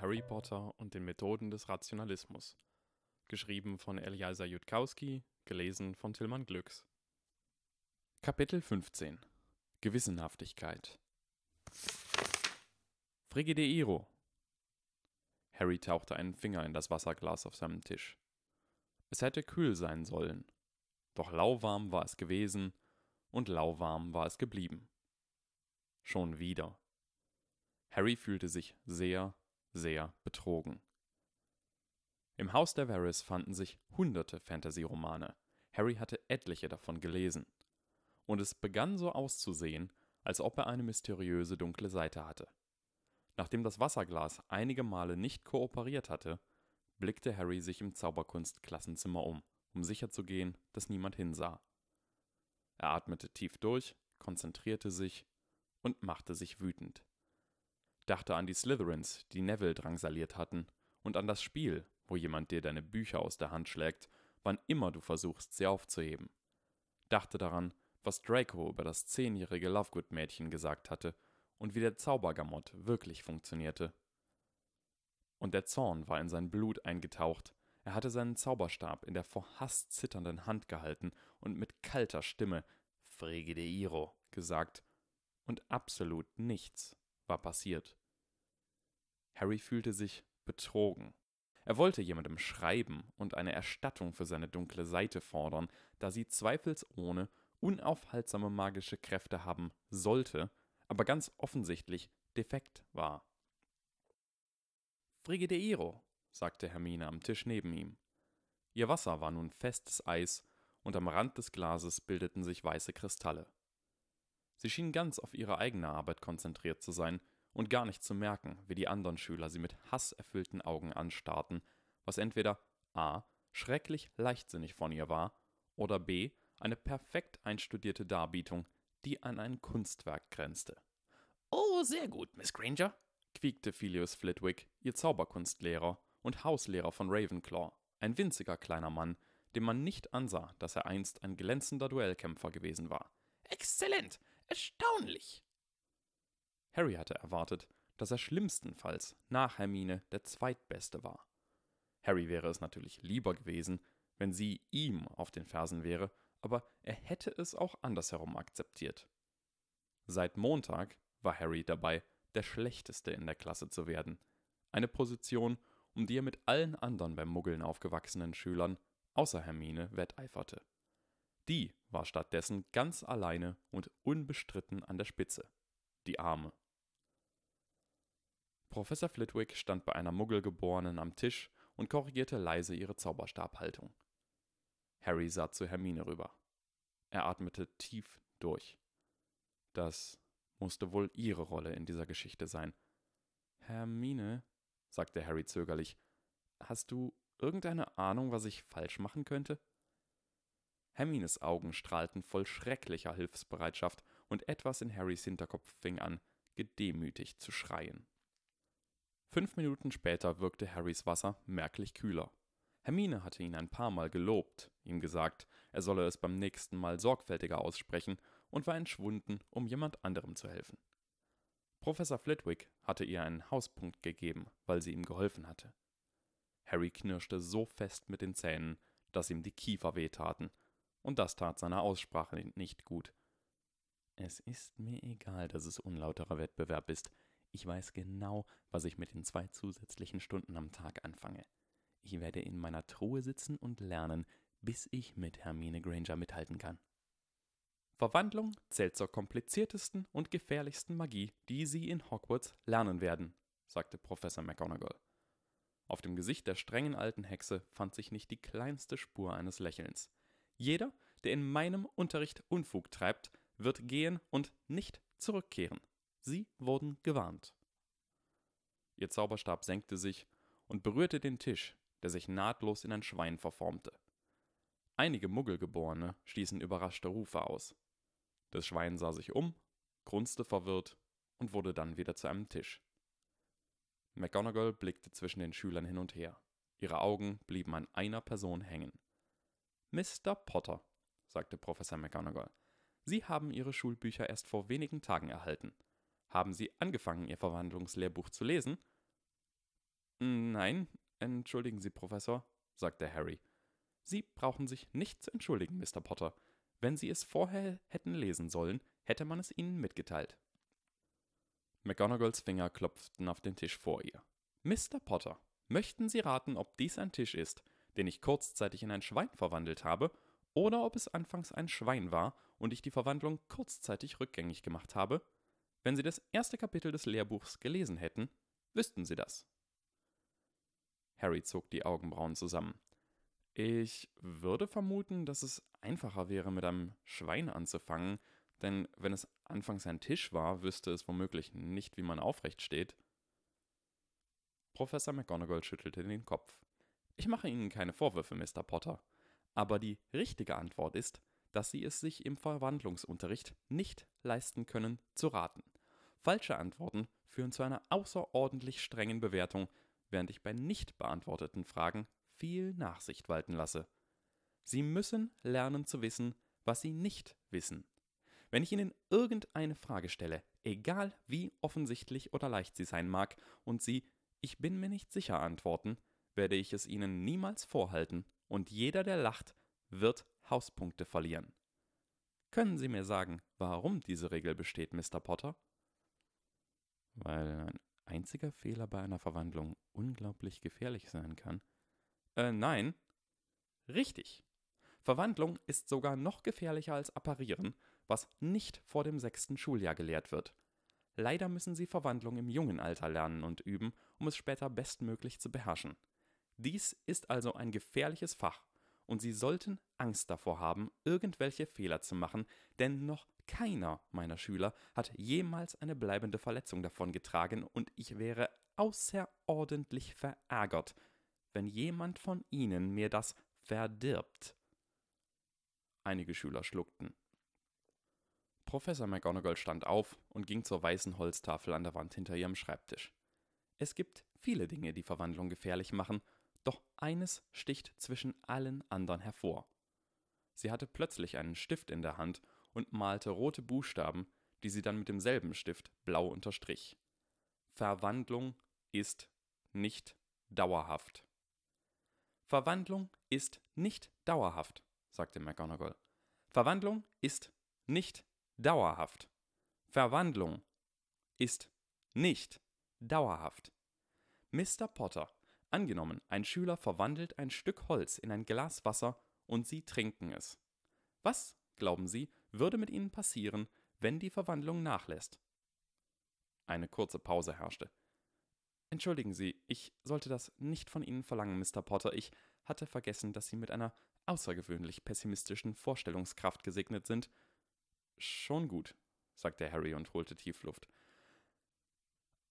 Harry Potter und den Methoden des Rationalismus. Geschrieben von Eliasa Jutkowski, gelesen von Tillmann Glücks. Kapitel 15 Gewissenhaftigkeit Frigideiro Harry tauchte einen Finger in das Wasserglas auf seinem Tisch. Es hätte kühl sein sollen, doch lauwarm war es gewesen und lauwarm war es geblieben. Schon wieder. Harry fühlte sich sehr, sehr betrogen. Im Haus der Varys fanden sich hunderte Fantasy-Romane. Harry hatte etliche davon gelesen. Und es begann so auszusehen, als ob er eine mysteriöse dunkle Seite hatte. Nachdem das Wasserglas einige Male nicht kooperiert hatte, blickte Harry sich im Zauberkunstklassenzimmer um, um sicherzugehen, dass niemand hinsah. Er atmete tief durch, konzentrierte sich und machte sich wütend. Dachte an die Slytherins, die Neville drangsaliert hatten, und an das Spiel, wo jemand dir deine Bücher aus der Hand schlägt, wann immer du versuchst, sie aufzuheben. Dachte daran, was Draco über das zehnjährige Lovegood-Mädchen gesagt hatte und wie der Zaubergamott wirklich funktionierte. Und der Zorn war in sein Blut eingetaucht, er hatte seinen Zauberstab in der vor Hass zitternden Hand gehalten und mit kalter Stimme Frigideiro gesagt, und absolut nichts war passiert. Harry fühlte sich betrogen. Er wollte jemandem schreiben und eine Erstattung für seine dunkle Seite fordern, da sie zweifelsohne unaufhaltsame magische Kräfte haben sollte, aber ganz offensichtlich defekt war. Frigideiro, sagte Hermine am Tisch neben ihm. Ihr Wasser war nun festes Eis, und am Rand des Glases bildeten sich weiße Kristalle. Sie schien ganz auf ihre eigene Arbeit konzentriert zu sein und gar nicht zu merken, wie die anderen Schüler sie mit hasserfüllten Augen anstarrten, was entweder a. schrecklich leichtsinnig von ihr war oder b. eine perfekt einstudierte Darbietung, die an ein Kunstwerk grenzte. Oh, sehr gut, Miss Granger, quiekte Philius Flitwick, ihr Zauberkunstlehrer und Hauslehrer von Ravenclaw, ein winziger kleiner Mann, dem man nicht ansah, dass er einst ein glänzender Duellkämpfer gewesen war. Exzellent! Erstaunlich! Harry hatte erwartet, dass er schlimmstenfalls nach Hermine der Zweitbeste war. Harry wäre es natürlich lieber gewesen, wenn sie ihm auf den Fersen wäre, aber er hätte es auch andersherum akzeptiert. Seit Montag war Harry dabei, der Schlechteste in der Klasse zu werden. Eine Position, um die er mit allen anderen beim Muggeln aufgewachsenen Schülern, außer Hermine, wetteiferte. Die war stattdessen ganz alleine und unbestritten an der Spitze. Die Arme. Professor Flitwick stand bei einer Muggelgeborenen am Tisch und korrigierte leise ihre Zauberstabhaltung. Harry sah zu Hermine rüber. Er atmete tief durch. Das musste wohl ihre Rolle in dieser Geschichte sein. Hermine, sagte Harry zögerlich, hast du irgendeine Ahnung, was ich falsch machen könnte? Hermines Augen strahlten voll schrecklicher Hilfsbereitschaft, und etwas in Harrys Hinterkopf fing an, gedemütigt zu schreien. Fünf Minuten später wirkte Harrys Wasser merklich kühler. Hermine hatte ihn ein paar Mal gelobt, ihm gesagt, er solle es beim nächsten Mal sorgfältiger aussprechen und war entschwunden, um jemand anderem zu helfen. Professor Flitwick hatte ihr einen Hauspunkt gegeben, weil sie ihm geholfen hatte. Harry knirschte so fest mit den Zähnen, dass ihm die Kiefer wehtaten, und das tat seiner Aussprache nicht gut. Es ist mir egal, dass es unlauterer Wettbewerb ist. Ich weiß genau, was ich mit den zwei zusätzlichen Stunden am Tag anfange. Ich werde in meiner Truhe sitzen und lernen, bis ich mit Hermine Granger mithalten kann. Verwandlung zählt zur kompliziertesten und gefährlichsten Magie, die Sie in Hogwarts lernen werden, sagte Professor McGonagall. Auf dem Gesicht der strengen alten Hexe fand sich nicht die kleinste Spur eines Lächelns. Jeder, der in meinem Unterricht Unfug treibt, wird gehen und nicht zurückkehren. Sie wurden gewarnt. Ihr Zauberstab senkte sich und berührte den Tisch, der sich nahtlos in ein Schwein verformte. Einige Muggelgeborene stießen überraschte Rufe aus. Das Schwein sah sich um, grunzte verwirrt und wurde dann wieder zu einem Tisch. McGonagall blickte zwischen den Schülern hin und her. Ihre Augen blieben an einer Person hängen. Mr. Potter, sagte Professor McGonagall, Sie haben Ihre Schulbücher erst vor wenigen Tagen erhalten. Haben Sie angefangen, Ihr Verwandlungslehrbuch zu lesen? Nein, entschuldigen Sie, Professor, sagte Harry. Sie brauchen sich nicht zu entschuldigen, Mr. Potter. Wenn Sie es vorher hätten lesen sollen, hätte man es Ihnen mitgeteilt. McGonagalls Finger klopften auf den Tisch vor ihr. Mr. Potter, möchten Sie raten, ob dies ein Tisch ist, den ich kurzzeitig in ein Schwein verwandelt habe, oder ob es anfangs ein Schwein war und ich die Verwandlung kurzzeitig rückgängig gemacht habe? Wenn Sie das erste Kapitel des Lehrbuchs gelesen hätten, wüssten Sie das. Harry zog die Augenbrauen zusammen. Ich würde vermuten, dass es einfacher wäre, mit einem Schwein anzufangen, denn wenn es anfangs ein Tisch war, wüsste es womöglich nicht, wie man aufrecht steht. Professor McGonagall schüttelte den Kopf. Ich mache Ihnen keine Vorwürfe, Mr. Potter, aber die richtige Antwort ist, dass Sie es sich im Verwandlungsunterricht nicht leisten können, zu raten. Falsche Antworten führen zu einer außerordentlich strengen Bewertung, während ich bei nicht beantworteten Fragen viel Nachsicht walten lasse. Sie müssen lernen zu wissen, was Sie nicht wissen. Wenn ich Ihnen irgendeine Frage stelle, egal wie offensichtlich oder leicht sie sein mag, und Sie ich bin mir nicht sicher antworten, werde ich es Ihnen niemals vorhalten, und jeder, der lacht, wird Hauspunkte verlieren. Können Sie mir sagen, warum diese Regel besteht, Mr. Potter? Weil ein einziger Fehler bei einer Verwandlung unglaublich gefährlich sein kann. Äh, nein. Richtig. Verwandlung ist sogar noch gefährlicher als Apparieren, was nicht vor dem sechsten Schuljahr gelehrt wird. Leider müssen sie Verwandlung im jungen Alter lernen und üben, um es später bestmöglich zu beherrschen. Dies ist also ein gefährliches Fach, und Sie sollten Angst davor haben, irgendwelche Fehler zu machen, denn noch keiner meiner Schüler hat jemals eine bleibende Verletzung davon getragen, und ich wäre außerordentlich verärgert, wenn jemand von Ihnen mir das verdirbt. Einige Schüler schluckten. Professor McGonagall stand auf und ging zur weißen Holztafel an der Wand hinter ihrem Schreibtisch. Es gibt viele Dinge, die Verwandlung gefährlich machen, doch eines sticht zwischen allen anderen hervor. Sie hatte plötzlich einen Stift in der Hand und malte rote Buchstaben, die sie dann mit demselben Stift blau unterstrich. Verwandlung ist nicht dauerhaft. Verwandlung ist nicht dauerhaft, sagte McGonagall. Verwandlung ist nicht dauerhaft. Verwandlung ist nicht dauerhaft. Mr. Potter, angenommen, ein Schüler verwandelt ein Stück Holz in ein Glas Wasser und Sie trinken es. Was, glauben Sie, würde mit Ihnen passieren, wenn die Verwandlung nachlässt? Eine kurze Pause herrschte. Entschuldigen Sie, ich sollte das nicht von Ihnen verlangen, Mr. Potter. Ich hatte vergessen, dass Sie mit einer außergewöhnlich pessimistischen Vorstellungskraft gesegnet sind Schon gut, sagte Harry und holte Tiefluft.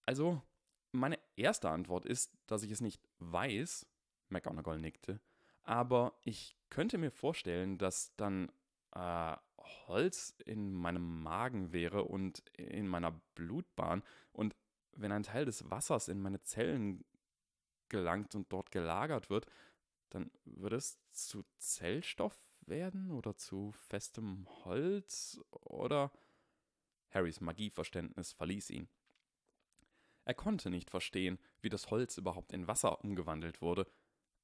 Also, meine erste Antwort ist, dass ich es nicht weiß, McGonagall nickte, aber ich könnte mir vorstellen, dass dann äh, Holz in meinem Magen wäre und in meiner Blutbahn. Und wenn ein Teil des Wassers in meine Zellen gelangt und dort gelagert wird, dann würde es zu Zellstoff werden oder zu festem Holz oder Harrys Magieverständnis verließ ihn. Er konnte nicht verstehen, wie das Holz überhaupt in Wasser umgewandelt wurde,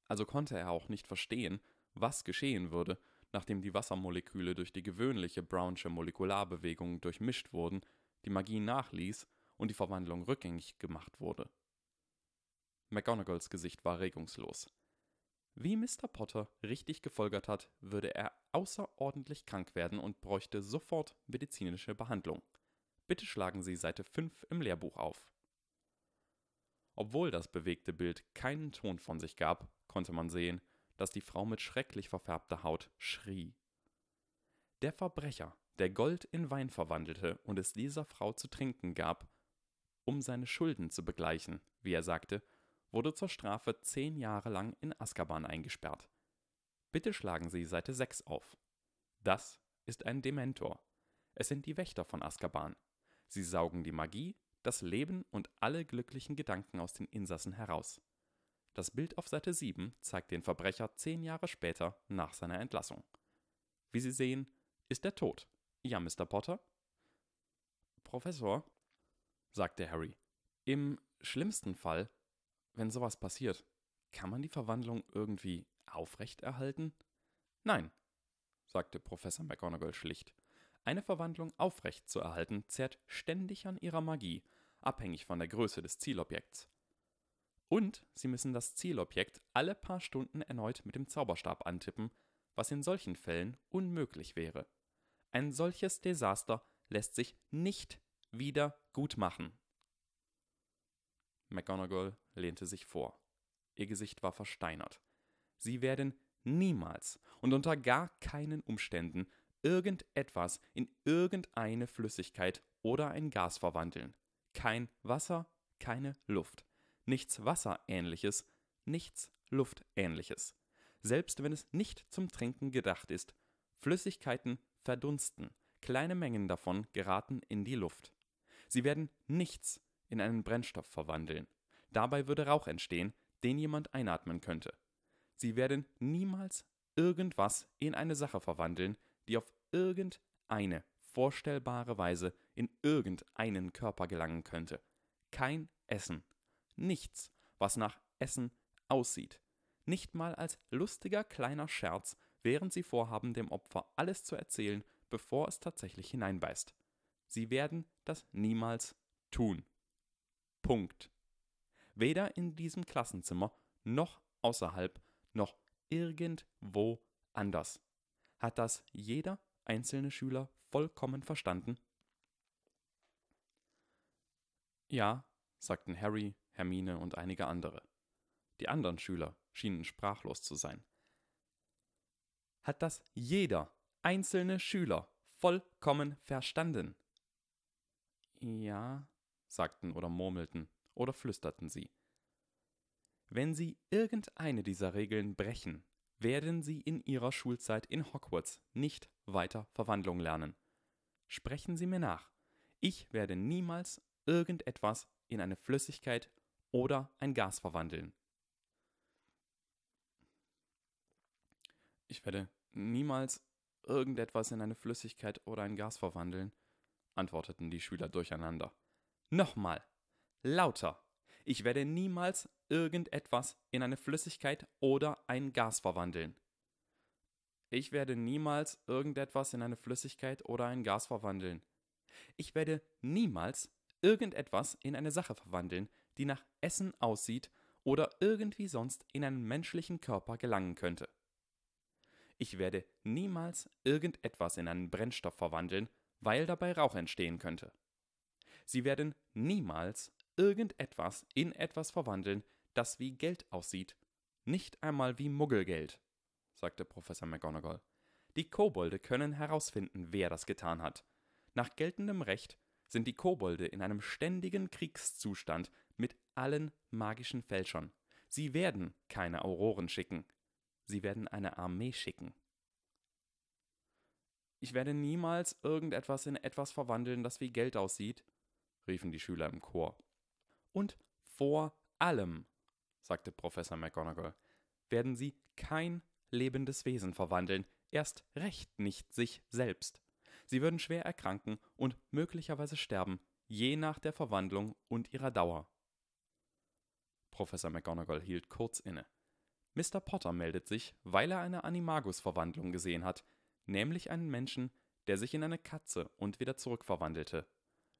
also konnte er auch nicht verstehen, was geschehen würde, nachdem die Wassermoleküle durch die gewöhnliche Brownsche Molekularbewegung durchmischt wurden, die Magie nachließ und die Verwandlung rückgängig gemacht wurde. McGonagalls Gesicht war regungslos. Wie Mr. Potter richtig gefolgert hat, würde er außerordentlich krank werden und bräuchte sofort medizinische Behandlung. Bitte schlagen Sie Seite 5 im Lehrbuch auf. Obwohl das bewegte Bild keinen Ton von sich gab, konnte man sehen, dass die Frau mit schrecklich verfärbter Haut schrie. Der Verbrecher, der Gold in Wein verwandelte und es dieser Frau zu trinken gab, um seine Schulden zu begleichen, wie er sagte, wurde zur Strafe zehn Jahre lang in Azkaban eingesperrt. Bitte schlagen Sie Seite 6 auf. Das ist ein Dementor. Es sind die Wächter von Azkaban. Sie saugen die Magie, das Leben und alle glücklichen Gedanken aus den Insassen heraus. Das Bild auf Seite 7 zeigt den Verbrecher zehn Jahre später nach seiner Entlassung. Wie Sie sehen, ist er tot. Ja, Mr. Potter? Professor, sagte Harry, im schlimmsten Fall wenn sowas passiert, kann man die Verwandlung irgendwie aufrechterhalten? Nein, sagte Professor McGonagall schlicht. Eine Verwandlung aufrecht zu erhalten, zehrt ständig an ihrer Magie, abhängig von der Größe des Zielobjekts. Und Sie müssen das Zielobjekt alle paar Stunden erneut mit dem Zauberstab antippen, was in solchen Fällen unmöglich wäre. Ein solches Desaster lässt sich nicht wieder gut machen. McGonagall lehnte sich vor. Ihr Gesicht war versteinert. Sie werden niemals und unter gar keinen Umständen irgendetwas in irgendeine Flüssigkeit oder ein Gas verwandeln. Kein Wasser, keine Luft. Nichts Wasserähnliches, nichts Luftähnliches. Selbst wenn es nicht zum Trinken gedacht ist. Flüssigkeiten verdunsten, kleine Mengen davon geraten in die Luft. Sie werden nichts in einen Brennstoff verwandeln. Dabei würde Rauch entstehen, den jemand einatmen könnte. Sie werden niemals irgendwas in eine Sache verwandeln, die auf irgendeine vorstellbare Weise in irgendeinen Körper gelangen könnte. Kein Essen. Nichts, was nach Essen aussieht. Nicht mal als lustiger kleiner Scherz, während sie vorhaben, dem Opfer alles zu erzählen, bevor es tatsächlich hineinbeißt. Sie werden das niemals tun. Punkt. Weder in diesem Klassenzimmer noch außerhalb noch irgendwo anders. Hat das jeder einzelne Schüler vollkommen verstanden? Ja, sagten Harry, Hermine und einige andere. Die anderen Schüler schienen sprachlos zu sein. Hat das jeder einzelne Schüler vollkommen verstanden? Ja, sagten oder murmelten oder flüsterten sie. Wenn Sie irgendeine dieser Regeln brechen, werden Sie in Ihrer Schulzeit in Hogwarts nicht weiter Verwandlung lernen. Sprechen Sie mir nach. Ich werde niemals irgendetwas in eine Flüssigkeit oder ein Gas verwandeln. Ich werde niemals irgendetwas in eine Flüssigkeit oder ein Gas verwandeln, antworteten die Schüler durcheinander. Nochmal. Lauter. Ich werde niemals irgendetwas in eine Flüssigkeit oder ein Gas verwandeln. Ich werde niemals irgendetwas in eine Flüssigkeit oder ein Gas verwandeln. Ich werde niemals irgendetwas in eine Sache verwandeln, die nach Essen aussieht oder irgendwie sonst in einen menschlichen Körper gelangen könnte. Ich werde niemals irgendetwas in einen Brennstoff verwandeln, weil dabei Rauch entstehen könnte. Sie werden niemals irgendetwas in etwas verwandeln, das wie Geld aussieht, nicht einmal wie Muggelgeld, sagte Professor McGonagall. Die Kobolde können herausfinden, wer das getan hat. Nach geltendem Recht sind die Kobolde in einem ständigen Kriegszustand mit allen magischen Fälschern. Sie werden keine Auroren schicken. Sie werden eine Armee schicken. Ich werde niemals irgendetwas in etwas verwandeln, das wie Geld aussieht, riefen die Schüler im Chor. Und vor allem, sagte Professor McGonagall, werden sie kein lebendes Wesen verwandeln, erst recht nicht sich selbst. Sie würden schwer erkranken und möglicherweise sterben, je nach der Verwandlung und ihrer Dauer. Professor McGonagall hielt kurz inne. Mr. Potter meldet sich, weil er eine Animagus-Verwandlung gesehen hat, nämlich einen Menschen, der sich in eine Katze und wieder zurückverwandelte.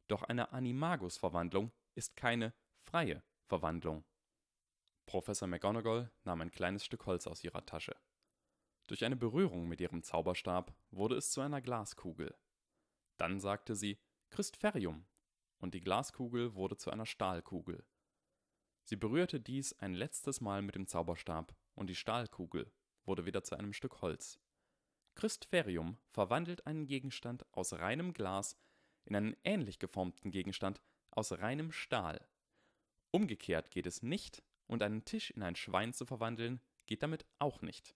Doch eine Animagus-Verwandlung ist keine freie Verwandlung. Professor McGonagall nahm ein kleines Stück Holz aus ihrer Tasche. Durch eine Berührung mit ihrem Zauberstab wurde es zu einer Glaskugel. Dann sagte sie Christferium, und die Glaskugel wurde zu einer Stahlkugel. Sie berührte dies ein letztes Mal mit dem Zauberstab, und die Stahlkugel wurde wieder zu einem Stück Holz. Christferium verwandelt einen Gegenstand aus reinem Glas in einen ähnlich geformten Gegenstand aus reinem Stahl. Umgekehrt geht es nicht, und einen Tisch in ein Schwein zu verwandeln, geht damit auch nicht.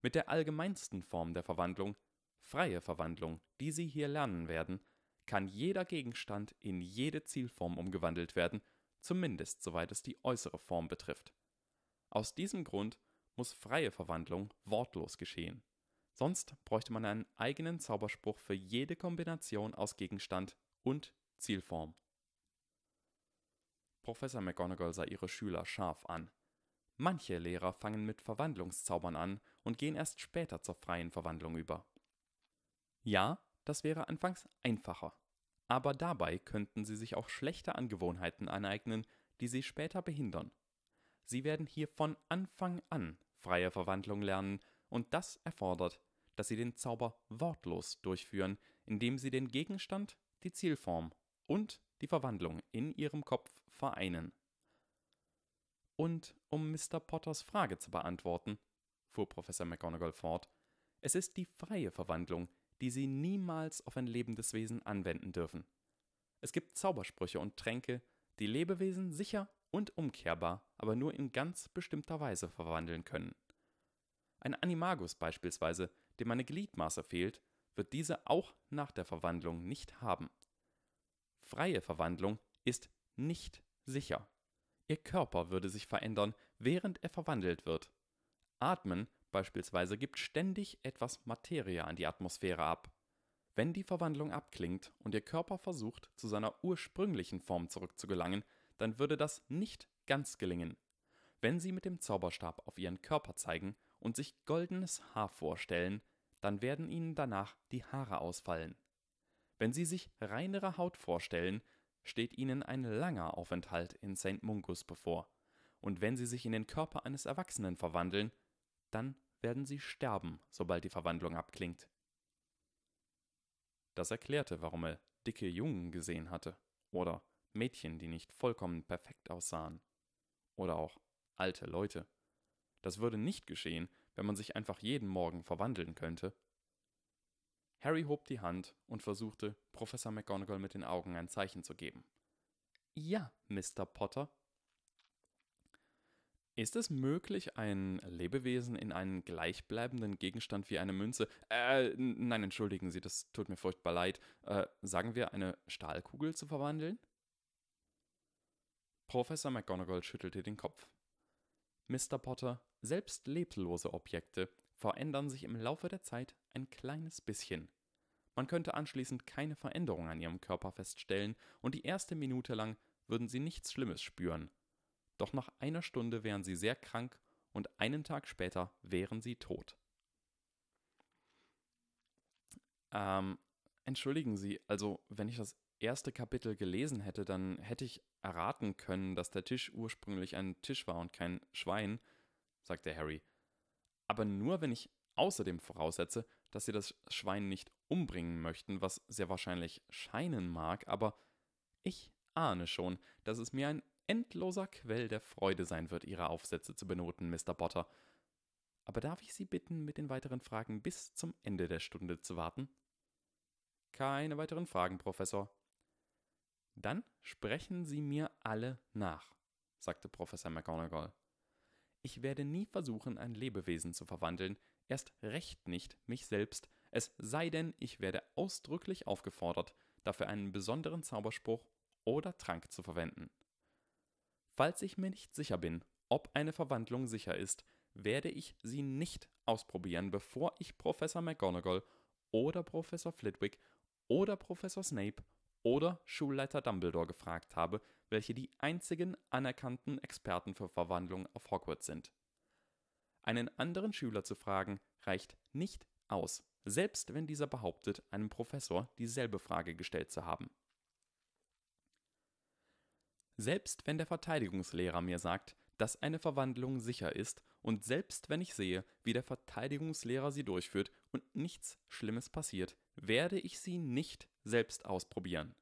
Mit der allgemeinsten Form der Verwandlung, freie Verwandlung, die Sie hier lernen werden, kann jeder Gegenstand in jede Zielform umgewandelt werden, zumindest soweit es die äußere Form betrifft. Aus diesem Grund muss freie Verwandlung wortlos geschehen. Sonst bräuchte man einen eigenen Zauberspruch für jede Kombination aus Gegenstand und Zielform. Professor McGonagall sah ihre Schüler scharf an. Manche Lehrer fangen mit Verwandlungszaubern an und gehen erst später zur freien Verwandlung über. Ja, das wäre anfangs einfacher, aber dabei könnten sie sich auch schlechte Angewohnheiten aneignen, die sie später behindern. Sie werden hier von Anfang an freie Verwandlung lernen, und das erfordert, dass sie den Zauber wortlos durchführen, indem sie den Gegenstand, die Zielform und die Verwandlung in ihrem Kopf vereinen. Und um Mr. Potters Frage zu beantworten, fuhr Professor McGonagall fort, es ist die freie Verwandlung, die Sie niemals auf ein lebendes Wesen anwenden dürfen. Es gibt Zaubersprüche und Tränke, die Lebewesen sicher und umkehrbar, aber nur in ganz bestimmter Weise verwandeln können. Ein Animagus beispielsweise, dem eine Gliedmaße fehlt, wird diese auch nach der Verwandlung nicht haben. Freie Verwandlung ist nicht sicher. Ihr Körper würde sich verändern, während er verwandelt wird. Atmen beispielsweise gibt ständig etwas Materie an die Atmosphäre ab. Wenn die Verwandlung abklingt und Ihr Körper versucht, zu seiner ursprünglichen Form zurückzugelangen, dann würde das nicht ganz gelingen. Wenn Sie mit dem Zauberstab auf Ihren Körper zeigen und sich goldenes Haar vorstellen, dann werden Ihnen danach die Haare ausfallen. Wenn Sie sich reinere Haut vorstellen, steht Ihnen ein langer Aufenthalt in St. Mungus bevor. Und wenn Sie sich in den Körper eines Erwachsenen verwandeln, dann werden Sie sterben, sobald die Verwandlung abklingt. Das erklärte, warum er dicke Jungen gesehen hatte. Oder Mädchen, die nicht vollkommen perfekt aussahen. Oder auch alte Leute. Das würde nicht geschehen, wenn man sich einfach jeden Morgen verwandeln könnte. Harry hob die Hand und versuchte, Professor McGonagall mit den Augen ein Zeichen zu geben. Ja, Mr. Potter. Ist es möglich, ein Lebewesen in einen gleichbleibenden Gegenstand wie eine Münze, äh, nein, entschuldigen Sie, das tut mir furchtbar leid, äh, sagen wir, eine Stahlkugel zu verwandeln? Professor McGonagall schüttelte den Kopf. Mr. Potter, selbst leblose Objekte verändern sich im Laufe der Zeit ein kleines bisschen. Man könnte anschließend keine Veränderung an ihrem Körper feststellen und die erste Minute lang würden sie nichts Schlimmes spüren, doch nach einer Stunde wären sie sehr krank und einen Tag später wären sie tot. Ähm, entschuldigen Sie, also wenn ich das erste Kapitel gelesen hätte, dann hätte ich erraten können, dass der Tisch ursprünglich ein Tisch war und kein Schwein, sagte Harry. Aber nur wenn ich außerdem voraussetze, dass sie das Schwein nicht umbringen möchten, was sehr wahrscheinlich scheinen mag, aber ich ahne schon, dass es mir ein endloser Quell der Freude sein wird, Ihre Aufsätze zu benoten, Mr. Potter. Aber darf ich Sie bitten, mit den weiteren Fragen bis zum Ende der Stunde zu warten? Keine weiteren Fragen, Professor. Dann sprechen Sie mir alle nach, sagte Professor McGonagall. Ich werde nie versuchen, ein Lebewesen zu verwandeln, erst recht nicht mich selbst, es sei denn, ich werde ausdrücklich aufgefordert, dafür einen besonderen Zauberspruch oder Trank zu verwenden. Falls ich mir nicht sicher bin, ob eine Verwandlung sicher ist, werde ich sie nicht ausprobieren, bevor ich Professor McGonagall oder Professor Flitwick oder Professor Snape oder Schulleiter Dumbledore gefragt habe, welche die einzigen anerkannten Experten für Verwandlung auf Hogwarts sind. Einen anderen Schüler zu fragen, reicht nicht aus, selbst wenn dieser behauptet, einem Professor dieselbe Frage gestellt zu haben. Selbst wenn der Verteidigungslehrer mir sagt, dass eine Verwandlung sicher ist, und selbst wenn ich sehe, wie der Verteidigungslehrer sie durchführt und nichts Schlimmes passiert, werde ich sie nicht selbst ausprobieren.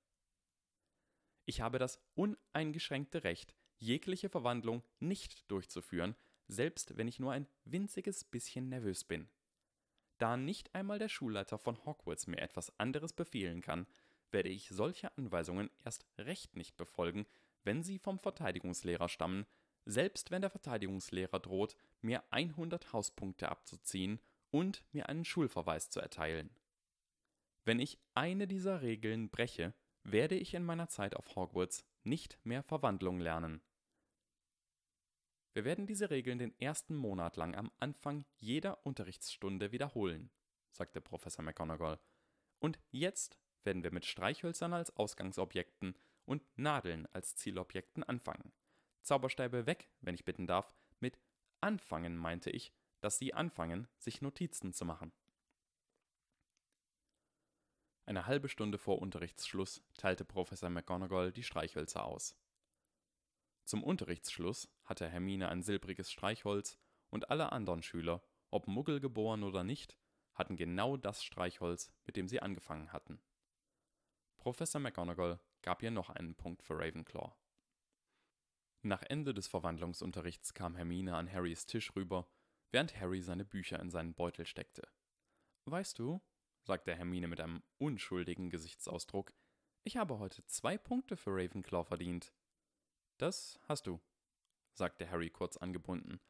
Ich habe das uneingeschränkte Recht, jegliche Verwandlung nicht durchzuführen, selbst wenn ich nur ein winziges bisschen nervös bin. Da nicht einmal der Schulleiter von Hogwarts mir etwas anderes befehlen kann, werde ich solche Anweisungen erst recht nicht befolgen, wenn sie vom Verteidigungslehrer stammen, selbst wenn der Verteidigungslehrer droht, mir 100 Hauspunkte abzuziehen und mir einen Schulverweis zu erteilen. Wenn ich eine dieser Regeln breche, werde ich in meiner Zeit auf Hogwarts nicht mehr Verwandlung lernen. Wir werden diese Regeln den ersten Monat lang am Anfang jeder Unterrichtsstunde wiederholen, sagte Professor McGonagall. Und jetzt werden wir mit Streichhölzern als Ausgangsobjekten und Nadeln als Zielobjekten anfangen. Zauberstäbe weg, wenn ich bitten darf. Mit anfangen meinte ich, dass sie anfangen, sich Notizen zu machen. Eine halbe Stunde vor Unterrichtsschluss teilte Professor McGonagall die Streichhölzer aus. Zum Unterrichtsschluss hatte Hermine ein silbriges Streichholz und alle anderen Schüler, ob Muggel geboren oder nicht, hatten genau das Streichholz, mit dem sie angefangen hatten. Professor McGonagall gab ihr noch einen Punkt für Ravenclaw. Nach Ende des Verwandlungsunterrichts kam Hermine an Harrys Tisch rüber, während Harry seine Bücher in seinen Beutel steckte. Weißt du, sagte Hermine mit einem unschuldigen Gesichtsausdruck, ich habe heute zwei Punkte für Ravenclaw verdient. Das hast du, sagte Harry kurz angebunden.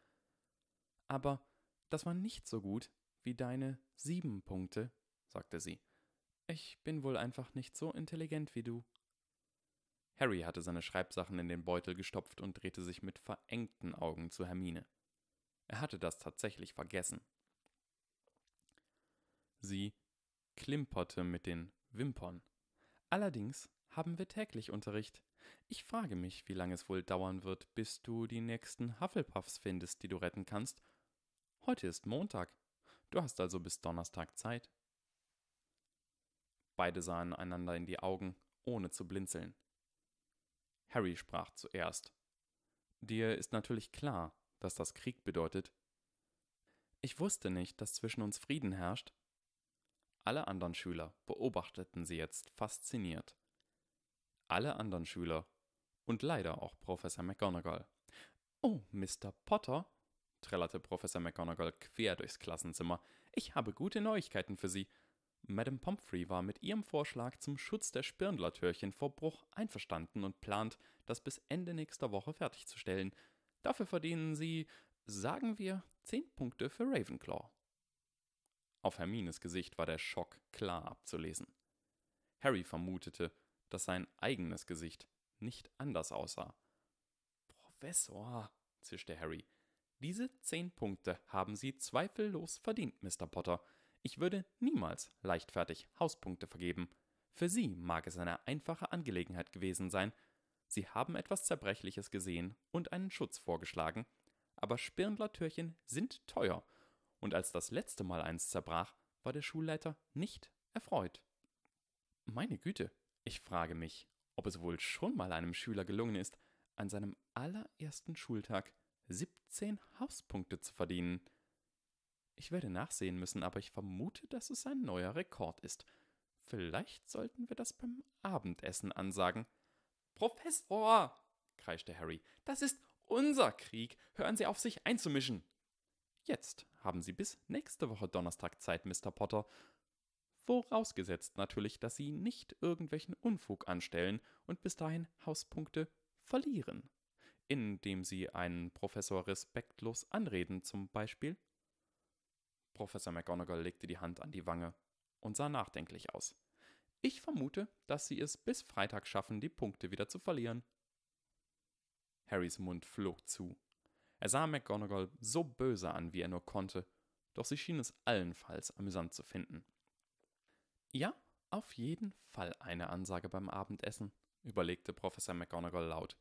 Aber das war nicht so gut wie deine sieben Punkte, sagte sie. Ich bin wohl einfach nicht so intelligent wie du. Harry hatte seine Schreibsachen in den Beutel gestopft und drehte sich mit verengten Augen zu Hermine. Er hatte das tatsächlich vergessen. Sie klimperte mit den Wimpern. Allerdings haben wir täglich Unterricht. Ich frage mich, wie lange es wohl dauern wird, bis du die nächsten Hufflepuffs findest, die du retten kannst. Heute ist Montag. Du hast also bis Donnerstag Zeit. Beide sahen einander in die Augen, ohne zu blinzeln. Harry sprach zuerst. Dir ist natürlich klar, dass das Krieg bedeutet. Ich wusste nicht, dass zwischen uns Frieden herrscht. Alle anderen Schüler beobachteten sie jetzt fasziniert. Alle anderen Schüler und leider auch Professor McGonagall. Oh, Mr. Potter, trällerte Professor McGonagall quer durchs Klassenzimmer, ich habe gute Neuigkeiten für Sie. Madame Pomfrey war mit ihrem Vorschlag zum Schutz der Spirndlertürchen vor Bruch einverstanden und plant, das bis Ende nächster Woche fertigzustellen. Dafür verdienen Sie, sagen wir, zehn Punkte für Ravenclaw. Auf Hermines Gesicht war der Schock klar abzulesen. Harry vermutete, dass sein eigenes Gesicht nicht anders aussah. Professor, zischte Harry, diese zehn Punkte haben Sie zweifellos verdient, Mr. Potter. Ich würde niemals leichtfertig Hauspunkte vergeben. Für Sie mag es eine einfache Angelegenheit gewesen sein. Sie haben etwas Zerbrechliches gesehen und einen Schutz vorgeschlagen. Aber Spirndler-Türchen sind teuer. Und als das letzte Mal eins zerbrach, war der Schulleiter nicht erfreut. Meine Güte, ich frage mich, ob es wohl schon mal einem Schüler gelungen ist, an seinem allerersten Schultag 17 Hauspunkte zu verdienen. Ich werde nachsehen müssen, aber ich vermute, dass es ein neuer Rekord ist. Vielleicht sollten wir das beim Abendessen ansagen. Professor! kreischte Harry. Das ist unser Krieg. Hören Sie auf, sich einzumischen. Jetzt haben Sie bis nächste Woche Donnerstag Zeit, Mr. Potter. Vorausgesetzt natürlich, dass Sie nicht irgendwelchen Unfug anstellen und bis dahin Hauspunkte verlieren. Indem Sie einen Professor respektlos anreden, zum Beispiel. Professor McGonagall legte die Hand an die Wange und sah nachdenklich aus. Ich vermute, dass Sie es bis Freitag schaffen, die Punkte wieder zu verlieren. Harrys Mund flog zu. Er sah McGonagall so böse an, wie er nur konnte, doch sie schien es allenfalls amüsant zu finden. Ja, auf jeden Fall eine Ansage beim Abendessen, überlegte Professor McGonagall laut.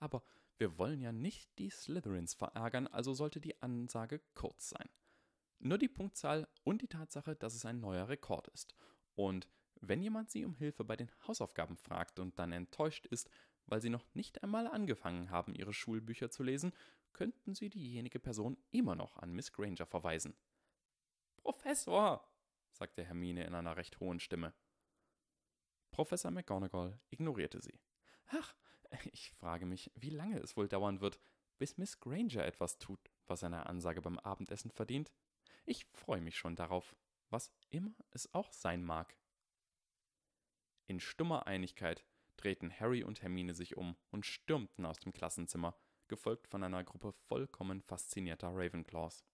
Aber wir wollen ja nicht die Slytherins verärgern, also sollte die Ansage kurz sein. Nur die Punktzahl und die Tatsache, dass es ein neuer Rekord ist. Und wenn jemand Sie um Hilfe bei den Hausaufgaben fragt und dann enttäuscht ist, weil Sie noch nicht einmal angefangen haben, Ihre Schulbücher zu lesen, könnten Sie diejenige Person immer noch an Miss Granger verweisen. Professor, sagte Hermine in einer recht hohen Stimme. Professor McGonagall ignorierte sie. Ach, ich frage mich, wie lange es wohl dauern wird, bis Miss Granger etwas tut, was eine Ansage beim Abendessen verdient. Ich freue mich schon darauf, was immer es auch sein mag. In stummer Einigkeit drehten Harry und Hermine sich um und stürmten aus dem Klassenzimmer, gefolgt von einer Gruppe vollkommen faszinierter Ravenclaws.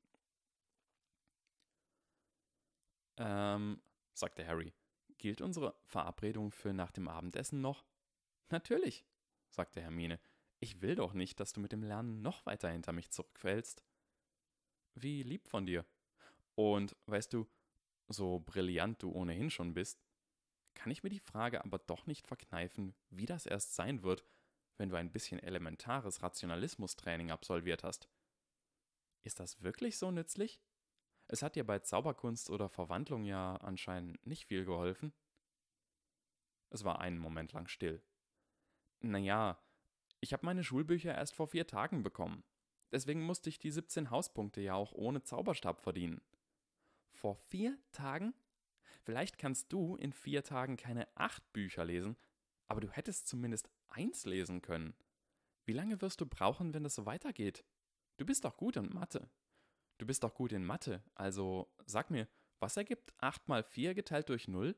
Ähm, sagte Harry, gilt unsere Verabredung für nach dem Abendessen noch? Natürlich, sagte Hermine. Ich will doch nicht, dass du mit dem Lernen noch weiter hinter mich zurückfällst. Wie lieb von dir, und weißt du, so brillant du ohnehin schon bist, kann ich mir die Frage aber doch nicht verkneifen, wie das erst sein wird, wenn du ein bisschen elementares Rationalismustraining absolviert hast. Ist das wirklich so nützlich? Es hat dir bei Zauberkunst oder Verwandlung ja anscheinend nicht viel geholfen. Es war einen Moment lang still. Naja, ich habe meine Schulbücher erst vor vier Tagen bekommen. Deswegen musste ich die 17 Hauspunkte ja auch ohne Zauberstab verdienen. Vor vier Tagen? Vielleicht kannst du in vier Tagen keine acht Bücher lesen, aber du hättest zumindest eins lesen können. Wie lange wirst du brauchen, wenn es so weitergeht? Du bist doch gut in Mathe. Du bist doch gut in Mathe, also sag mir, was ergibt 8 mal 4 geteilt durch 0?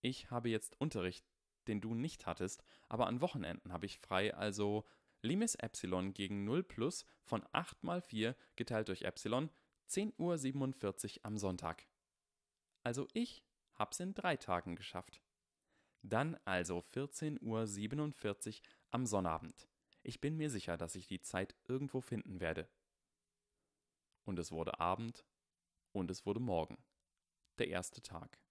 Ich habe jetzt Unterricht, den du nicht hattest, aber an Wochenenden habe ich frei, also Limes Epsilon gegen 0 plus von 8 mal 4 geteilt durch Epsilon 10.47 Uhr am Sonntag. Also ich hab's in drei Tagen geschafft. Dann also 14.47 Uhr am Sonnabend. Ich bin mir sicher, dass ich die Zeit irgendwo finden werde. Und es wurde Abend und es wurde Morgen. Der erste Tag.